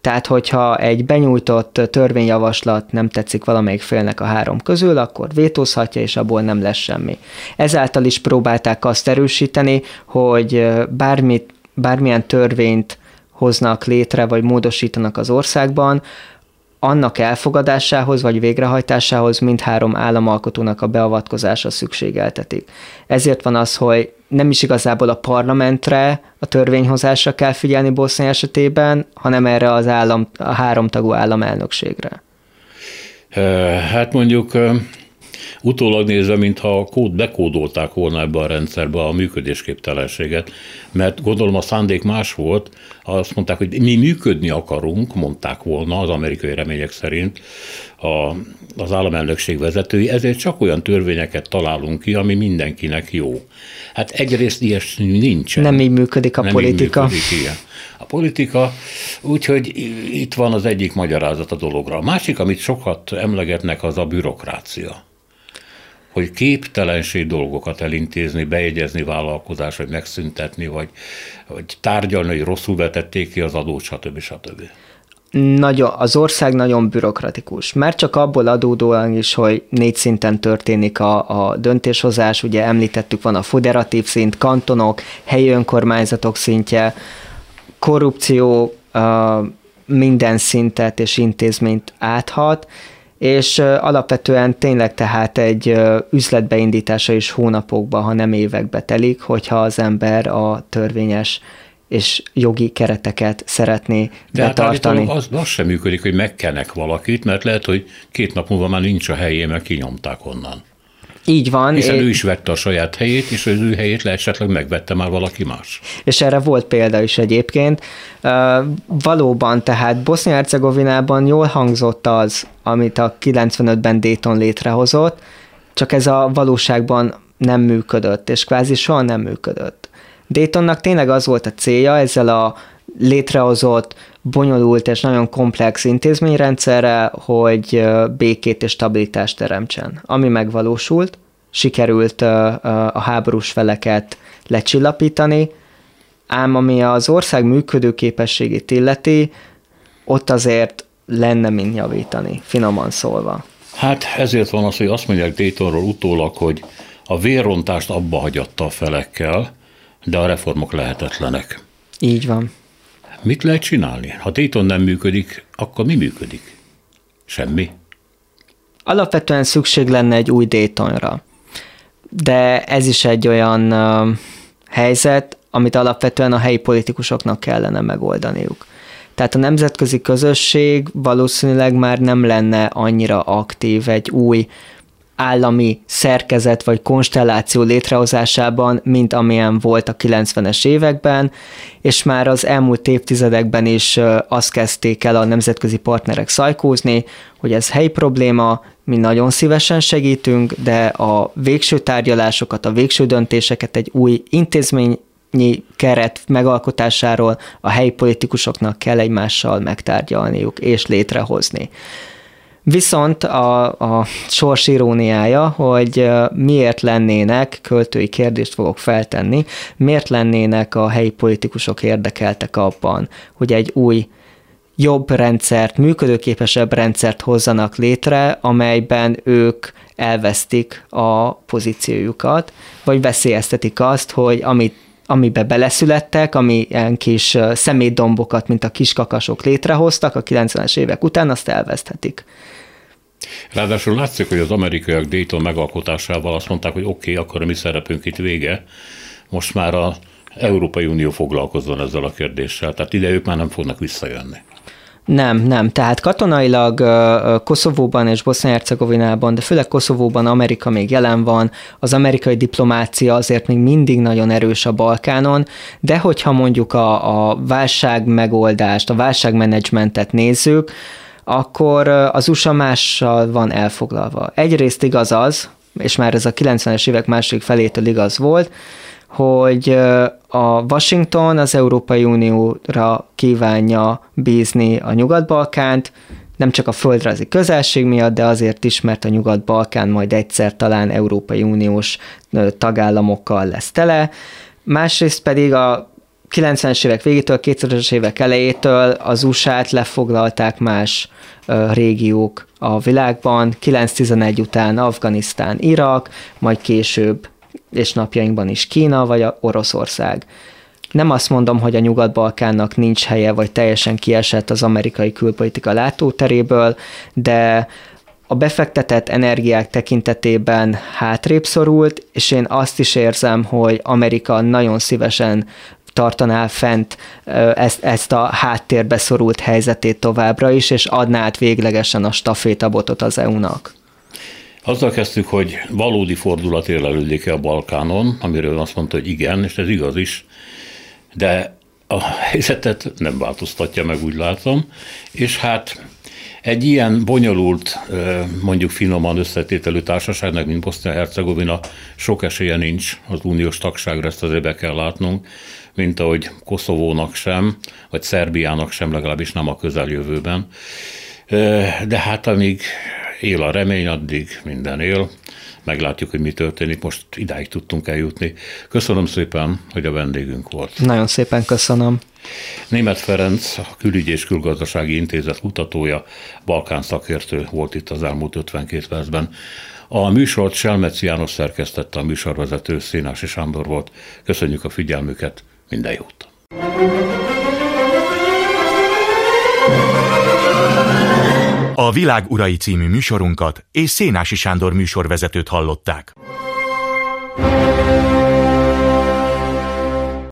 Tehát, hogyha egy benyújtott törvényjavaslat nem tetszik valamelyik félnek a három közül, akkor vétózhatja, és abból nem lesz semmi. Ezáltal is próbálták azt erősíteni, hogy bármit, bármilyen törvényt hoznak létre, vagy módosítanak az országban, annak elfogadásához vagy végrehajtásához mindhárom államalkotónak a beavatkozása szükségeltetik. Ezért van az, hogy nem is igazából a parlamentre, a törvényhozásra kell figyelni Bosznia esetében, hanem erre az állam, a háromtagú államelnökségre. Hát mondjuk utólag nézve, mintha a kód bekódolták volna ebbe a rendszerbe a működésképtelenséget, mert gondolom a szándék más volt, azt mondták, hogy mi működni akarunk, mondták volna az amerikai remények szerint a, az államelnökség vezetői, ezért csak olyan törvényeket találunk ki, ami mindenkinek jó. Hát egyrészt ilyesmi nincsen. Nem így működik a Nem politika. Így működik, ilyen. A politika, úgyhogy itt van az egyik magyarázat a dologra. A másik, amit sokat emlegetnek, az a bürokrácia hogy képtelenség dolgokat elintézni, bejegyezni vállalkozás, vagy megszüntetni, vagy, vagy tárgyalni, hogy rosszul vetették ki az adót, stb. stb. Nagyon, az ország nagyon bürokratikus. Már csak abból adódóan is, hogy négy szinten történik a, a döntéshozás, ugye említettük, van a federatív szint, kantonok, helyi önkormányzatok szintje, korrupció minden szintet és intézményt áthat, és alapvetően tényleg tehát egy üzletbeindítása is hónapokba, ha nem évekbe telik, hogyha az ember a törvényes és jogi kereteket szeretné De hát betartani. Hát az, az sem működik, hogy megkenek valakit, mert lehet, hogy két nap múlva már nincs a helyén, mert kinyomták onnan. Így van. Hiszen ő is vette a saját helyét, és az ő helyét le esetleg megvette már valaki más. És erre volt példa is egyébként. Valóban, tehát Bosznia-Hercegovinában jól hangzott az, amit a 95-ben Dayton létrehozott, csak ez a valóságban nem működött, és kvázi soha nem működött. Daytonnak tényleg az volt a célja ezzel a létrehozott, bonyolult és nagyon komplex intézményrendszerre, hogy békét és stabilitást teremtsen. Ami megvalósult, sikerült a háborús feleket lecsillapítani, ám ami az ország működőképességét illeti, ott azért lenne mind javítani, finoman szólva. Hát ezért van az, hogy azt mondják Daytonról utólag, hogy a vérrontást abba hagyatta a felekkel, de a reformok lehetetlenek. Így van. Mit lehet csinálni? Ha Dayton nem működik, akkor mi működik? Semmi. Alapvetően szükség lenne egy új Daytonra. De ez is egy olyan uh, helyzet, amit alapvetően a helyi politikusoknak kellene megoldaniuk. Tehát a nemzetközi közösség valószínűleg már nem lenne annyira aktív egy új állami szerkezet vagy konstelláció létrehozásában, mint amilyen volt a 90-es években, és már az elmúlt évtizedekben is azt kezdték el a nemzetközi partnerek szajkózni, hogy ez helyi probléma, mi nagyon szívesen segítünk, de a végső tárgyalásokat, a végső döntéseket egy új intézmény keret megalkotásáról a helyi politikusoknak kell egymással megtárgyalniuk és létrehozni. Viszont a, a sors iróniája, hogy miért lennének, költői kérdést fogok feltenni, miért lennének a helyi politikusok érdekeltek abban, hogy egy új jobb rendszert, működőképesebb rendszert hozzanak létre, amelyben ők elvesztik a pozíciójukat, vagy veszélyeztetik azt, hogy amit amibe beleszülettek, ami ilyen kis szemétdombokat, mint a kiskakasok létrehoztak a 90-es évek után, azt elveszthetik. Ráadásul látszik, hogy az amerikaiak Dayton megalkotásával azt mondták, hogy oké, okay, akkor a mi szerepünk itt vége, most már a Európai Unió foglalkozzon ezzel a kérdéssel, tehát ide ők már nem fognak visszajönni. Nem, nem. Tehát katonailag Koszovóban és Bosznia-Hercegovinában, de főleg Koszovóban Amerika még jelen van, az amerikai diplomácia azért még mindig nagyon erős a Balkánon, de hogyha mondjuk a, a válság megoldást, a válságmenedzsmentet nézzük, akkor az USA mással van elfoglalva. Egyrészt igaz az, és már ez a 90-es évek második felétől igaz volt, hogy a Washington az Európai Unióra kívánja bízni a Nyugat-Balkánt, nem csak a földrajzi közelség miatt, de azért is, mert a Nyugat-Balkán majd egyszer talán Európai Uniós tagállamokkal lesz tele. Másrészt pedig a 90-es évek végétől, 2000-es évek elejétől az USA-t lefoglalták más régiók a világban, 9-11 után Afganisztán, Irak, majd később és napjainkban is Kína vagy a Oroszország. Nem azt mondom, hogy a Nyugat-Balkánnak nincs helye, vagy teljesen kiesett az amerikai külpolitika látóteréből, de a befektetett energiák tekintetében hátrébb szorult, és én azt is érzem, hogy Amerika nagyon szívesen tartaná fent ezt, ezt a háttérbe szorult helyzetét továbbra is, és adná át véglegesen a stafétabotot az EU-nak. Azzal kezdtük, hogy valódi fordulat érlelődik-e a Balkánon, amiről azt mondta, hogy igen, és ez igaz is, de a helyzetet nem változtatja meg, úgy látom, és hát egy ilyen bonyolult, mondjuk finoman összetételű társaságnak, mint Bosznia-Hercegovina, sok esélye nincs az uniós tagságra, ezt azért be kell látnunk, mint ahogy Koszovónak sem, vagy Szerbiának sem, legalábbis nem a közeljövőben. De hát amíg él a remény, addig minden él. Meglátjuk, hogy mi történik. Most idáig tudtunk eljutni. Köszönöm szépen, hogy a vendégünk volt. Nagyon szépen köszönöm. Német Ferenc, a Külügy és Külgazdasági Intézet kutatója, Balkán szakértő volt itt az elmúlt 52 percben. A műsort Selmeci János szerkesztette, a műsorvezető Szénási Sándor volt. Köszönjük a figyelmüket, minden jót! A Világ Urai című műsorunkat és Szénási Sándor műsorvezetőt hallották.